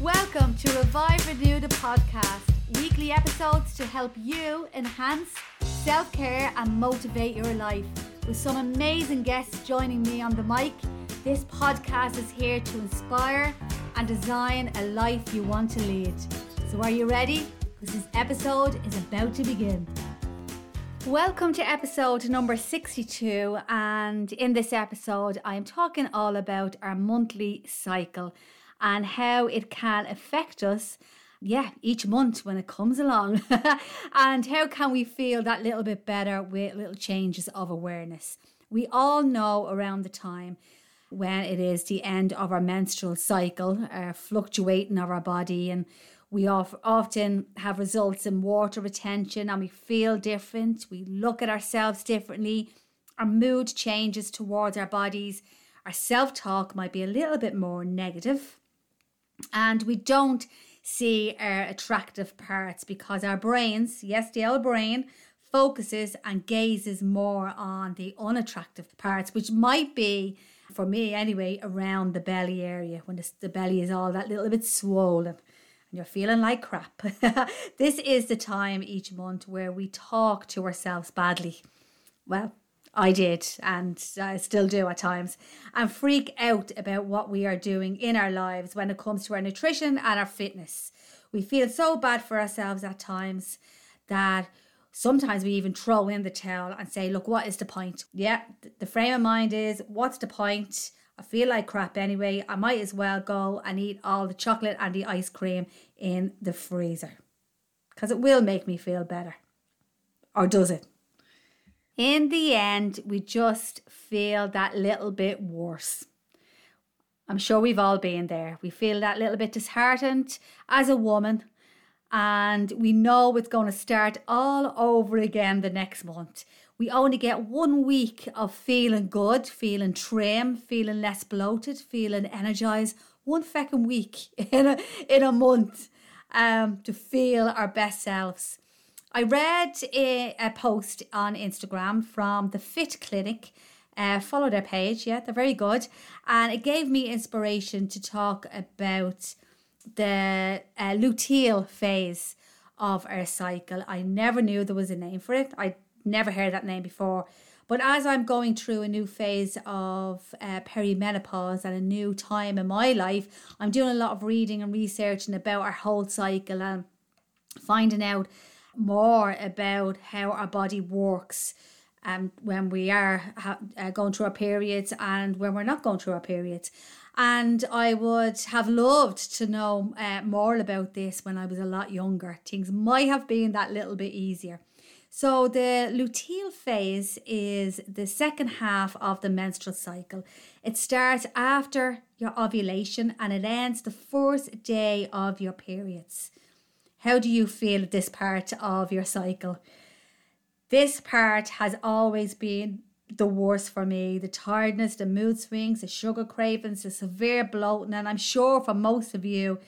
Welcome to Revive Renew the podcast, weekly episodes to help you enhance self care and motivate your life. With some amazing guests joining me on the mic, this podcast is here to inspire and design a life you want to lead. So, are you ready? Because this episode is about to begin. Welcome to episode number 62. And in this episode, I am talking all about our monthly cycle and how it can affect us yeah each month when it comes along. And how can we feel that little bit better with little changes of awareness? We all know around the time when it is the end of our menstrual cycle uh, fluctuating of our body and we often have results in water retention and we feel different we look at ourselves differently our mood changes towards our bodies our self-talk might be a little bit more negative and we don't see our attractive parts because our brains, yes, the old brain, focuses and gazes more on the unattractive parts, which might be, for me anyway, around the belly area when the, the belly is all that little bit swollen and you're feeling like crap. this is the time each month where we talk to ourselves badly. Well, I did and I still do at times and freak out about what we are doing in our lives when it comes to our nutrition and our fitness. We feel so bad for ourselves at times that sometimes we even throw in the towel and say, Look, what is the point? Yeah, the frame of mind is, What's the point? I feel like crap anyway. I might as well go and eat all the chocolate and the ice cream in the freezer because it will make me feel better. Or does it? In the end, we just feel that little bit worse. I'm sure we've all been there. We feel that little bit disheartened as a woman, and we know it's going to start all over again the next month. We only get one week of feeling good, feeling trim, feeling less bloated, feeling energized. One fucking week in a in a month um, to feel our best selves. I read a, a post on Instagram from the Fit Clinic. Uh, follow their page, yeah, they're very good. And it gave me inspiration to talk about the uh, luteal phase of our cycle. I never knew there was a name for it. I never heard that name before. But as I'm going through a new phase of uh, perimenopause and a new time in my life, I'm doing a lot of reading and researching about our whole cycle and finding out more about how our body works um, when we are ha- uh, going through our periods and when we're not going through our periods. And I would have loved to know uh, more about this when I was a lot younger. Things might have been that little bit easier. So, the luteal phase is the second half of the menstrual cycle. It starts after your ovulation and it ends the first day of your periods. How do you feel at this part of your cycle? This part has always been the worst for me the tiredness, the mood swings, the sugar cravings, the severe bloating. And I'm sure for most of you,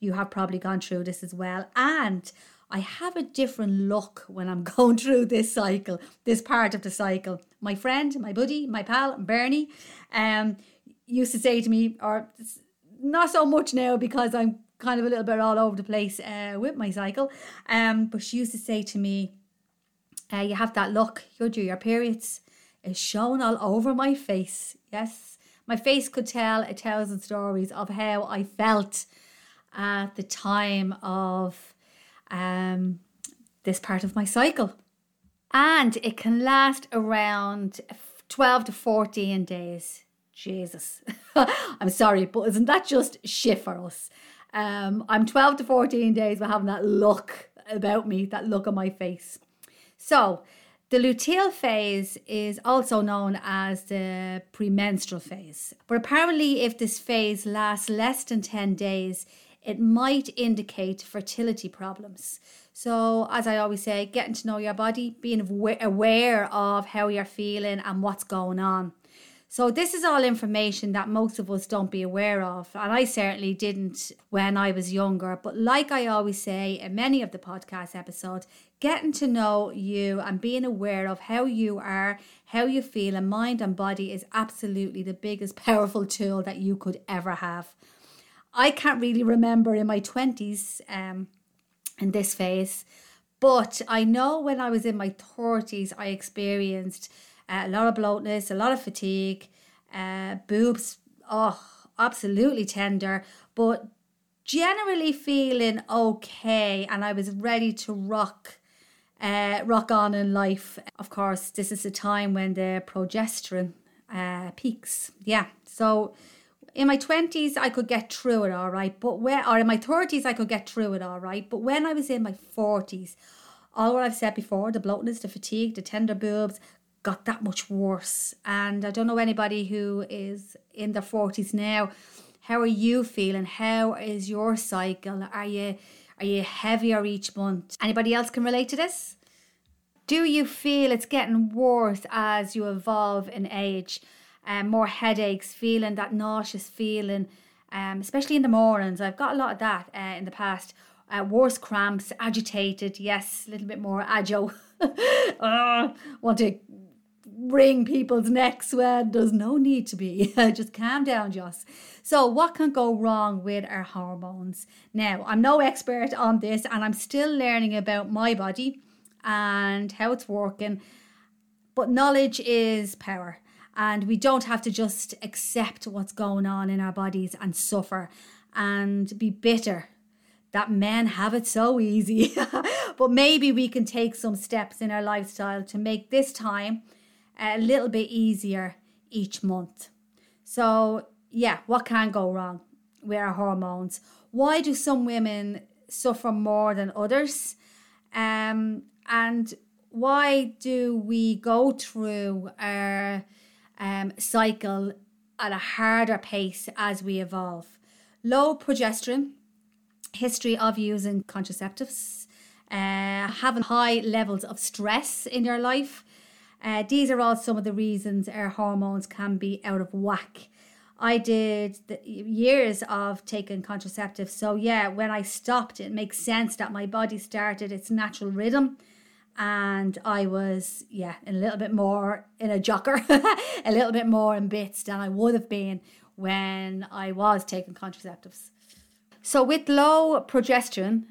you have probably gone through this as well. And I have a different look when I'm going through this cycle, this part of the cycle. My friend, my buddy, my pal, Bernie, um, used to say to me, or not so much now because I'm kind of a little bit all over the place uh, with my cycle. Um, but she used to say to me, uh, "You have that look. You're your periods. It's shown all over my face. Yes, my face could tell a thousand stories of how I felt at the time of um, this part of my cycle, and it can last around twelve to fourteen days." Jesus. I'm sorry, but isn't that just shit for us? Um, I'm 12 to 14 days with having that look about me, that look on my face. So, the luteal phase is also known as the premenstrual phase. But apparently, if this phase lasts less than 10 days, it might indicate fertility problems. So, as I always say, getting to know your body, being aware of how you're feeling and what's going on. So, this is all information that most of us don't be aware of. And I certainly didn't when I was younger. But, like I always say in many of the podcast episodes, getting to know you and being aware of how you are, how you feel, and mind and body is absolutely the biggest powerful tool that you could ever have. I can't really remember in my 20s um, in this phase, but I know when I was in my 30s, I experienced uh, a lot of bloatness, a lot of fatigue, uh, boobs, oh, absolutely tender, but generally feeling okay. And I was ready to rock. Uh, rock on in life. Of course, this is a time when the progesterone uh, peaks. Yeah, so in my 20s I could get through it all right, but where or in my 30s I could get through it all right, but when I was in my 40s, all what I've said before, the bloatness, the fatigue, the tender boobs got that much worse. And I don't know anybody who is in their 40s now. How are you feeling? How is your cycle? Are you are you heavier each month? Anybody else can relate to this? Do you feel it's getting worse as you evolve in age? um, more headaches, feeling that nauseous feeling, um, especially in the mornings. I've got a lot of that uh, in the past. Uh, worse cramps, agitated, yes, a little bit more agile. uh, want to wring people's necks when there's no need to be. Just calm down, Joss. So, what can go wrong with our hormones? Now, I'm no expert on this and I'm still learning about my body and how it's working, but knowledge is power and we don't have to just accept what's going on in our bodies and suffer and be bitter that men have it so easy. but maybe we can take some steps in our lifestyle to make this time a little bit easier each month. So, yeah, what can go wrong with our hormones? Why do some women suffer more than others? Um, and why do we go through our um, cycle at a harder pace as we evolve. Low progesterone, history of using contraceptives, uh, having high levels of stress in your life. Uh, these are all some of the reasons our hormones can be out of whack. I did years of taking contraceptives. So, yeah, when I stopped, it makes sense that my body started its natural rhythm and I was, yeah, a little bit more in a jocker, a little bit more in bits than I would have been when I was taking contraceptives. So, with low progesterone,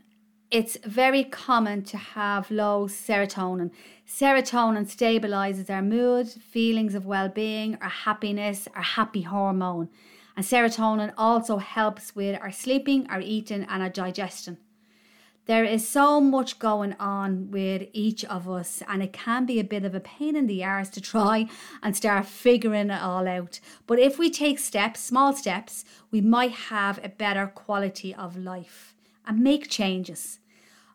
it's very common to have low serotonin. Serotonin stabilizes our mood, feelings of well being, our happiness, our happy hormone. And serotonin also helps with our sleeping, our eating, and our digestion. There is so much going on with each of us, and it can be a bit of a pain in the arse to try and start figuring it all out. But if we take steps, small steps, we might have a better quality of life and make changes.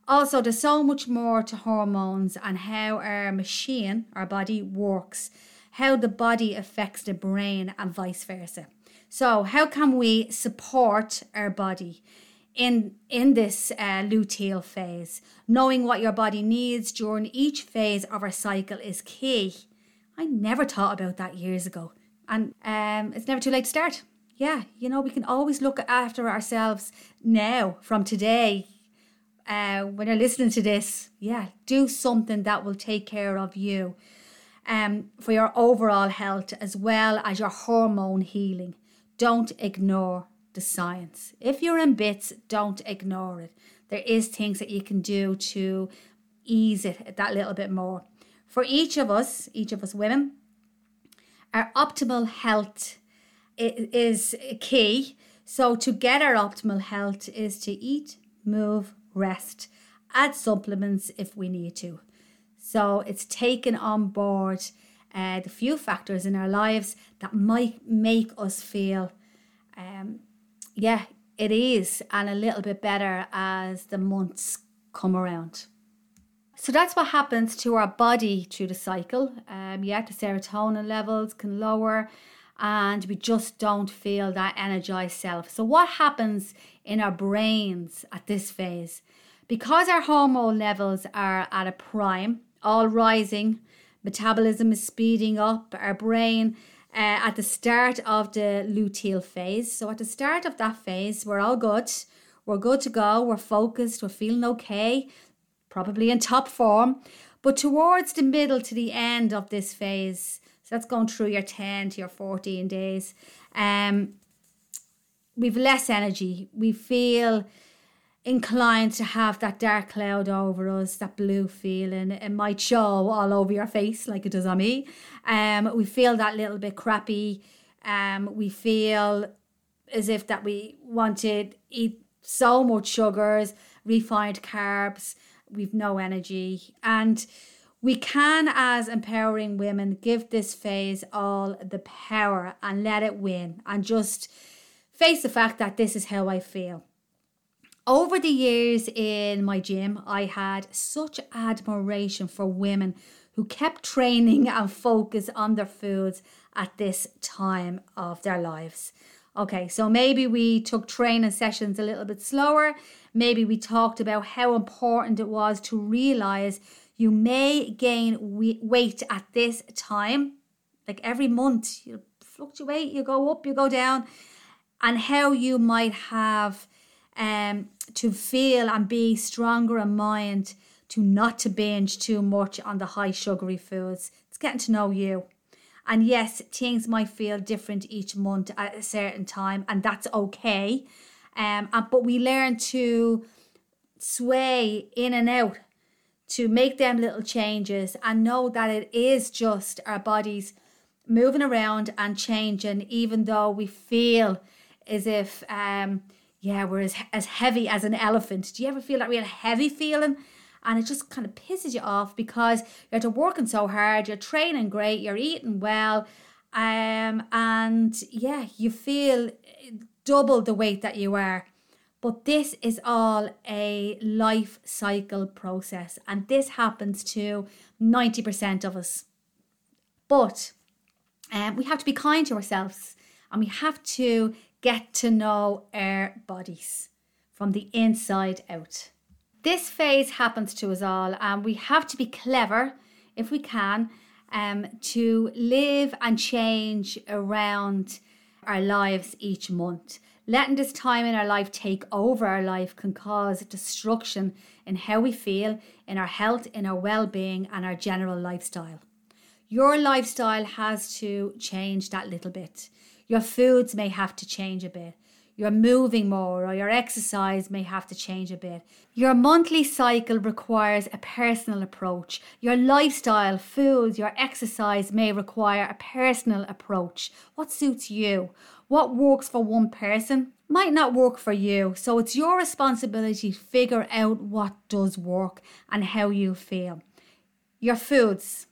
Also, there's so much more to hormones and how our machine, our body, works, how the body affects the brain, and vice versa. So, how can we support our body? in in this uh, luteal phase. Knowing what your body needs during each phase of our cycle is key. I never thought about that years ago, and um, it's never too late to start. Yeah, you know we can always look after ourselves now from today. Uh, when you're listening to this, yeah, do something that will take care of you, um, for your overall health as well as your hormone healing. Don't ignore the science. If you're in bits, don't ignore it. There is things that you can do to ease it that little bit more. For each of us, each of us women, our optimal health is key. So to get our optimal health is to eat, move, rest, add supplements if we need to. So it's taken on board uh, the few factors in our lives that might make us feel um, yeah, it is, and a little bit better as the months come around. So that's what happens to our body through the cycle. Um, yeah, the serotonin levels can lower, and we just don't feel that energized self. So, what happens in our brains at this phase? Because our hormone levels are at a prime, all rising, metabolism is speeding up, our brain uh, at the start of the luteal phase. So at the start of that phase, we're all good. We're good to go. We're focused. We're feeling okay, probably in top form. But towards the middle to the end of this phase, so that's going through your 10 to your 14 days, um, we've less energy. We feel inclined to have that dark cloud over us, that blue feeling. It might show all over your face like it does on me. Um, we feel that little bit crappy. Um, we feel as if that we want to eat so much sugars, refined carbs. We've no energy, and we can, as empowering women, give this phase all the power and let it win, and just face the fact that this is how I feel. Over the years in my gym, I had such admiration for women who kept training and focus on their foods at this time of their lives. Okay, so maybe we took training sessions a little bit slower. Maybe we talked about how important it was to realize you may gain weight at this time. Like every month, you fluctuate, you go up, you go down, and how you might have um, to feel and be stronger in mind to not to binge too much on the high sugary foods. It's getting to know you. And yes, things might feel different each month at a certain time, and that's okay. Um, but we learn to sway in and out to make them little changes and know that it is just our bodies moving around and changing, even though we feel as if um, yeah, we're as, as heavy as an elephant. Do you ever feel that real heavy feeling? And it just kind of pisses you off because you're working so hard, you're training great, you're eating well, um, and yeah, you feel double the weight that you are. But this is all a life cycle process, and this happens to 90% of us. But um, we have to be kind to ourselves and we have to get to know our bodies from the inside out. This phase happens to us all, and we have to be clever if we can um, to live and change around our lives each month. Letting this time in our life take over our life can cause destruction in how we feel, in our health, in our well being, and our general lifestyle. Your lifestyle has to change that little bit. Your foods may have to change a bit. You're moving more or your exercise may have to change a bit. Your monthly cycle requires a personal approach. Your lifestyle, foods, your exercise may require a personal approach. What suits you? What works for one person might not work for you. So it's your responsibility to figure out what does work and how you feel. Your foods,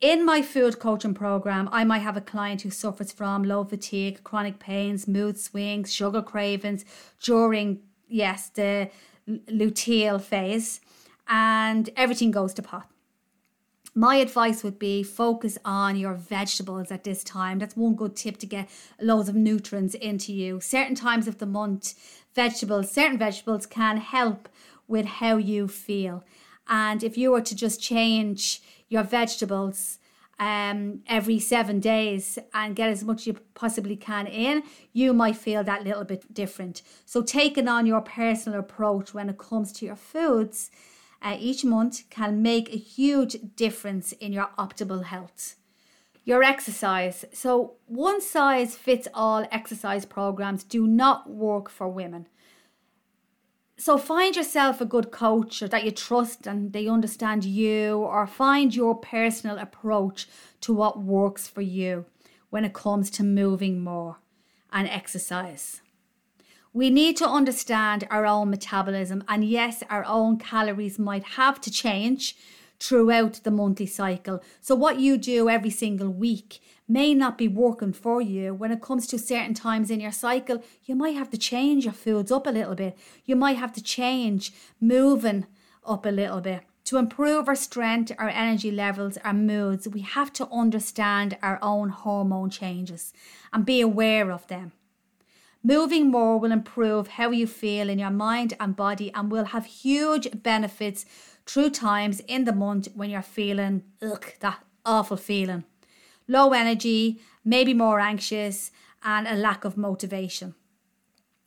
in my food coaching program, I might have a client who suffers from low fatigue, chronic pains, mood swings, sugar cravings during, yes, the luteal phase, and everything goes to pot. My advice would be focus on your vegetables at this time. That's one good tip to get loads of nutrients into you. Certain times of the month, vegetables, certain vegetables can help with how you feel. And if you were to just change your vegetables um, every seven days and get as much as you possibly can in, you might feel that little bit different. So, taking on your personal approach when it comes to your foods uh, each month can make a huge difference in your optimal health. Your exercise. So, one size fits all exercise programs do not work for women. So find yourself a good coach or that you trust and they understand you, or find your personal approach to what works for you when it comes to moving more and exercise. We need to understand our own metabolism, and yes, our own calories might have to change throughout the monthly cycle. So, what you do every single week may not be working for you when it comes to certain times in your cycle. You might have to change your foods up a little bit. You might have to change moving up a little bit. To improve our strength, our energy levels, our moods, we have to understand our own hormone changes and be aware of them. Moving more will improve how you feel in your mind and body and will have huge benefits through times in the month when you're feeling ugh, that awful feeling low energy, maybe more anxious, and a lack of motivation.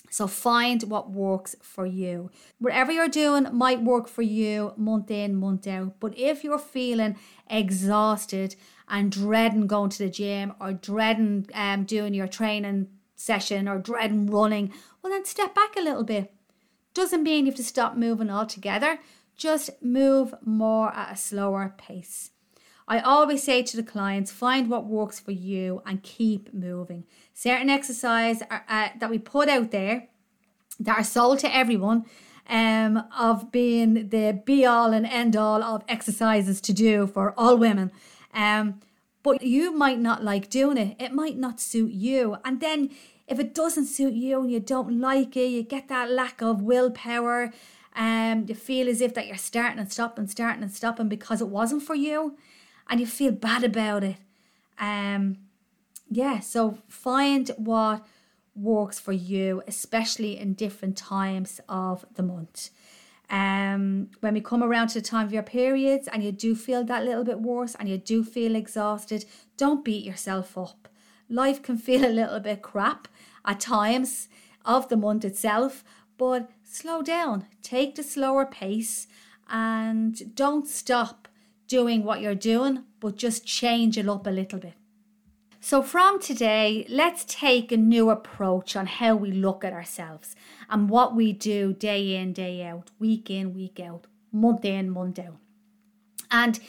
So find what works for you. Whatever you're doing might work for you month in, month out. But if you're feeling exhausted and dreading going to the gym or dreading um, doing your training session or dreading running, well, then step back a little bit. Doesn't mean you have to stop moving altogether, just move more at a slower pace. I always say to the clients, find what works for you and keep moving. Certain exercise are, uh, that we put out there that are sold to everyone um, of being the be all and end all of exercises to do for all women. Um, but you might not like doing it. It might not suit you. And then if it doesn't suit you and you don't like it, you get that lack of willpower. Um, you feel as if that you're starting and stopping, starting and stopping because it wasn't for you, and you feel bad about it. Um, yeah, so find what works for you, especially in different times of the month. Um, when we come around to the time of your periods and you do feel that little bit worse and you do feel exhausted, don't beat yourself up. Life can feel a little bit crap at times of the month itself, but slow down, take the slower pace, and don't stop doing what you're doing, but just change it up a little bit. So, from today, let's take a new approach on how we look at ourselves and what we do day in, day out, week in, week out, month in, month out. And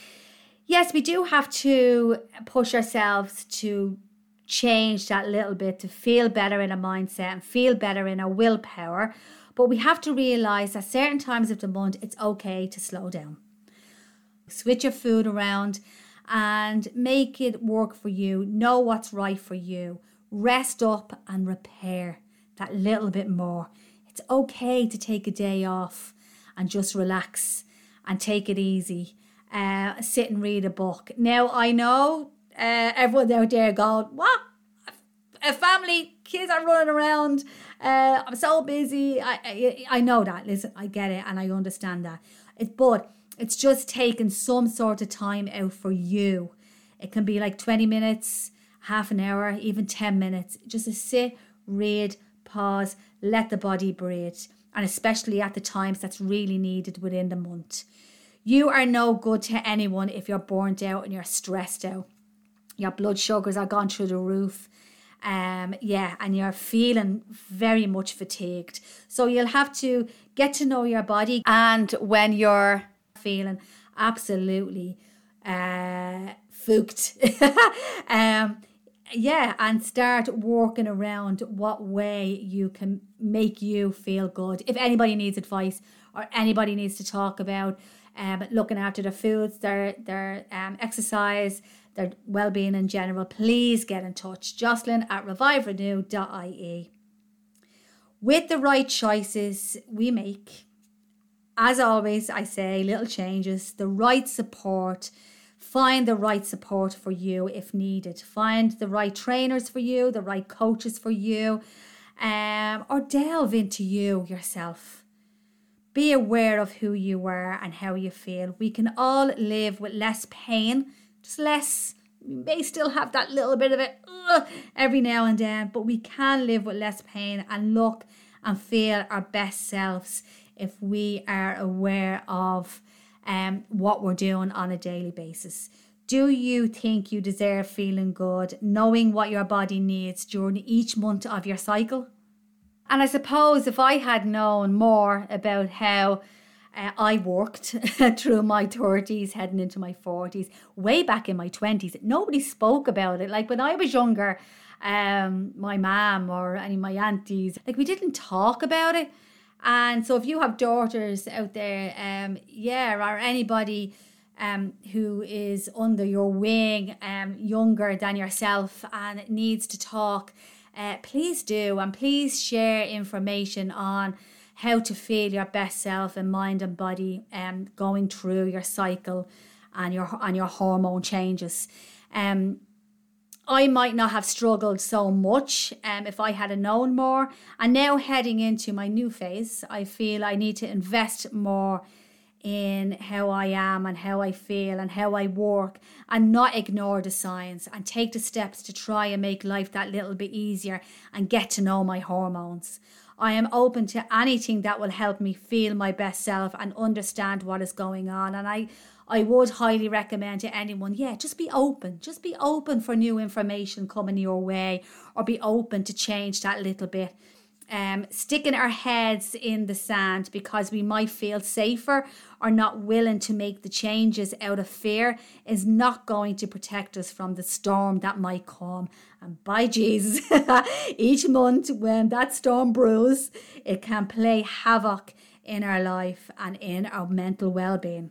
yes, we do have to push ourselves to change that little bit to feel better in a mindset and feel better in our willpower. But we have to realize that certain times of the month, it's okay to slow down. Switch your food around and make it work for you. Know what's right for you. Rest up and repair that little bit more. It's okay to take a day off and just relax and take it easy. Uh, sit and read a book. Now, I know uh, everyone out there going, What? A family, kids are running around. Uh, I'm so busy. I, I, I know that. Listen, I get it and I understand that. It, but it's just taking some sort of time out for you. It can be like 20 minutes, half an hour, even 10 minutes. Just to sit, read, pause, let the body breathe. And especially at the times that's really needed within the month. You are no good to anyone if you're burnt out and you're stressed out. Your blood sugars are gone through the roof. Um, yeah, and you're feeling very much fatigued. So you'll have to get to know your body. And when you're feeling absolutely uh, fooked. um, yeah, and start working around what way you can make you feel good. If anybody needs advice or anybody needs to talk about um, looking after their foods, their their um, exercise, their well-being in general, please get in touch. Jocelyn at reviverenew.ie. With the right choices we make, as always, I say little changes, the right support. Find the right support for you if needed. Find the right trainers for you, the right coaches for you, um, or delve into you yourself. Be aware of who you are and how you feel. We can all live with less pain, just less. We may still have that little bit of it every now and then, but we can live with less pain and look and feel our best selves if we are aware of um, what we're doing on a daily basis. Do you think you deserve feeling good, knowing what your body needs during each month of your cycle? And I suppose if I had known more about how uh, I worked through my 30s, heading into my 40s, way back in my 20s, nobody spoke about it. Like when I was younger, um, my mom or any of my aunties, like we didn't talk about it. And so if you have daughters out there, um, yeah, or anybody um, who is under your wing, um, younger than yourself and needs to talk, uh, please do. And please share information on how to feel your best self in mind and body um, going through your cycle and your and your hormone changes. Um, I might not have struggled so much um, if I had known more. And now heading into my new phase, I feel I need to invest more in how I am and how I feel and how I work and not ignore the science and take the steps to try and make life that little bit easier and get to know my hormones. I am open to anything that will help me feel my best self and understand what is going on. And I, I would highly recommend to anyone, yeah, just be open. Just be open for new information coming your way or be open to change that little bit. Um, sticking our heads in the sand because we might feel safer or not willing to make the changes out of fear is not going to protect us from the storm that might come. And by Jesus, each month when that storm brews, it can play havoc in our life and in our mental well being.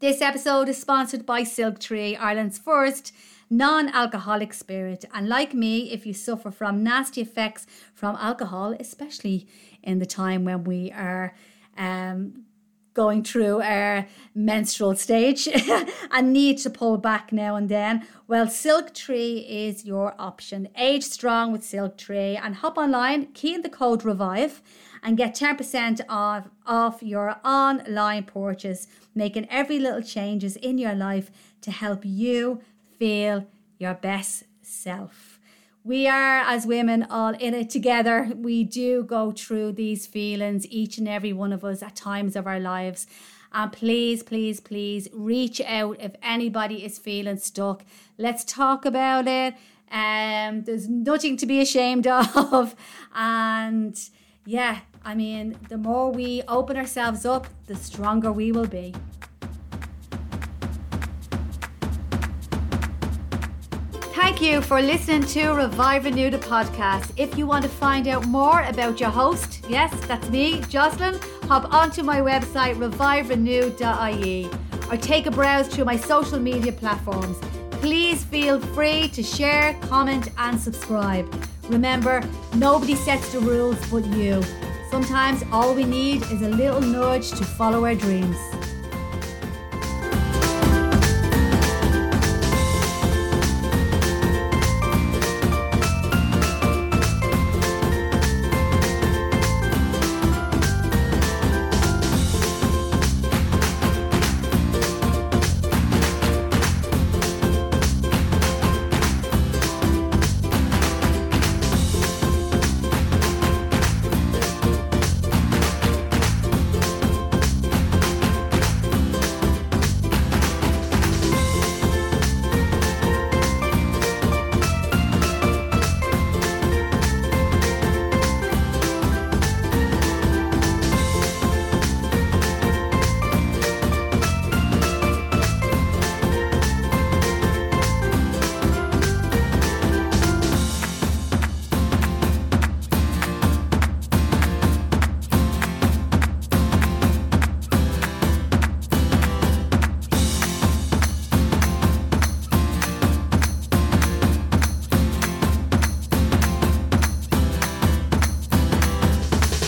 This episode is sponsored by Silk Tree, Ireland's first non alcoholic spirit. And like me, if you suffer from nasty effects from alcohol, especially in the time when we are um, going through our menstrual stage and need to pull back now and then, well, Silk Tree is your option. Age strong with Silk Tree and hop online, key in the code REVIVE and get 10% off, off your online purchase, making every little changes in your life to help you feel your best self. We are, as women, all in it together. We do go through these feelings, each and every one of us, at times of our lives. And please, please, please reach out if anybody is feeling stuck. Let's talk about it. Um, there's nothing to be ashamed of. And yeah, I mean, the more we open ourselves up, the stronger we will be. Thank you for listening to Revive Renew the podcast. If you want to find out more about your host, yes, that's me, Jocelyn, hop onto my website reviverenew.ie or take a browse through my social media platforms. Please feel free to share, comment, and subscribe. Remember, nobody sets the rules but you. Sometimes all we need is a little nudge to follow our dreams.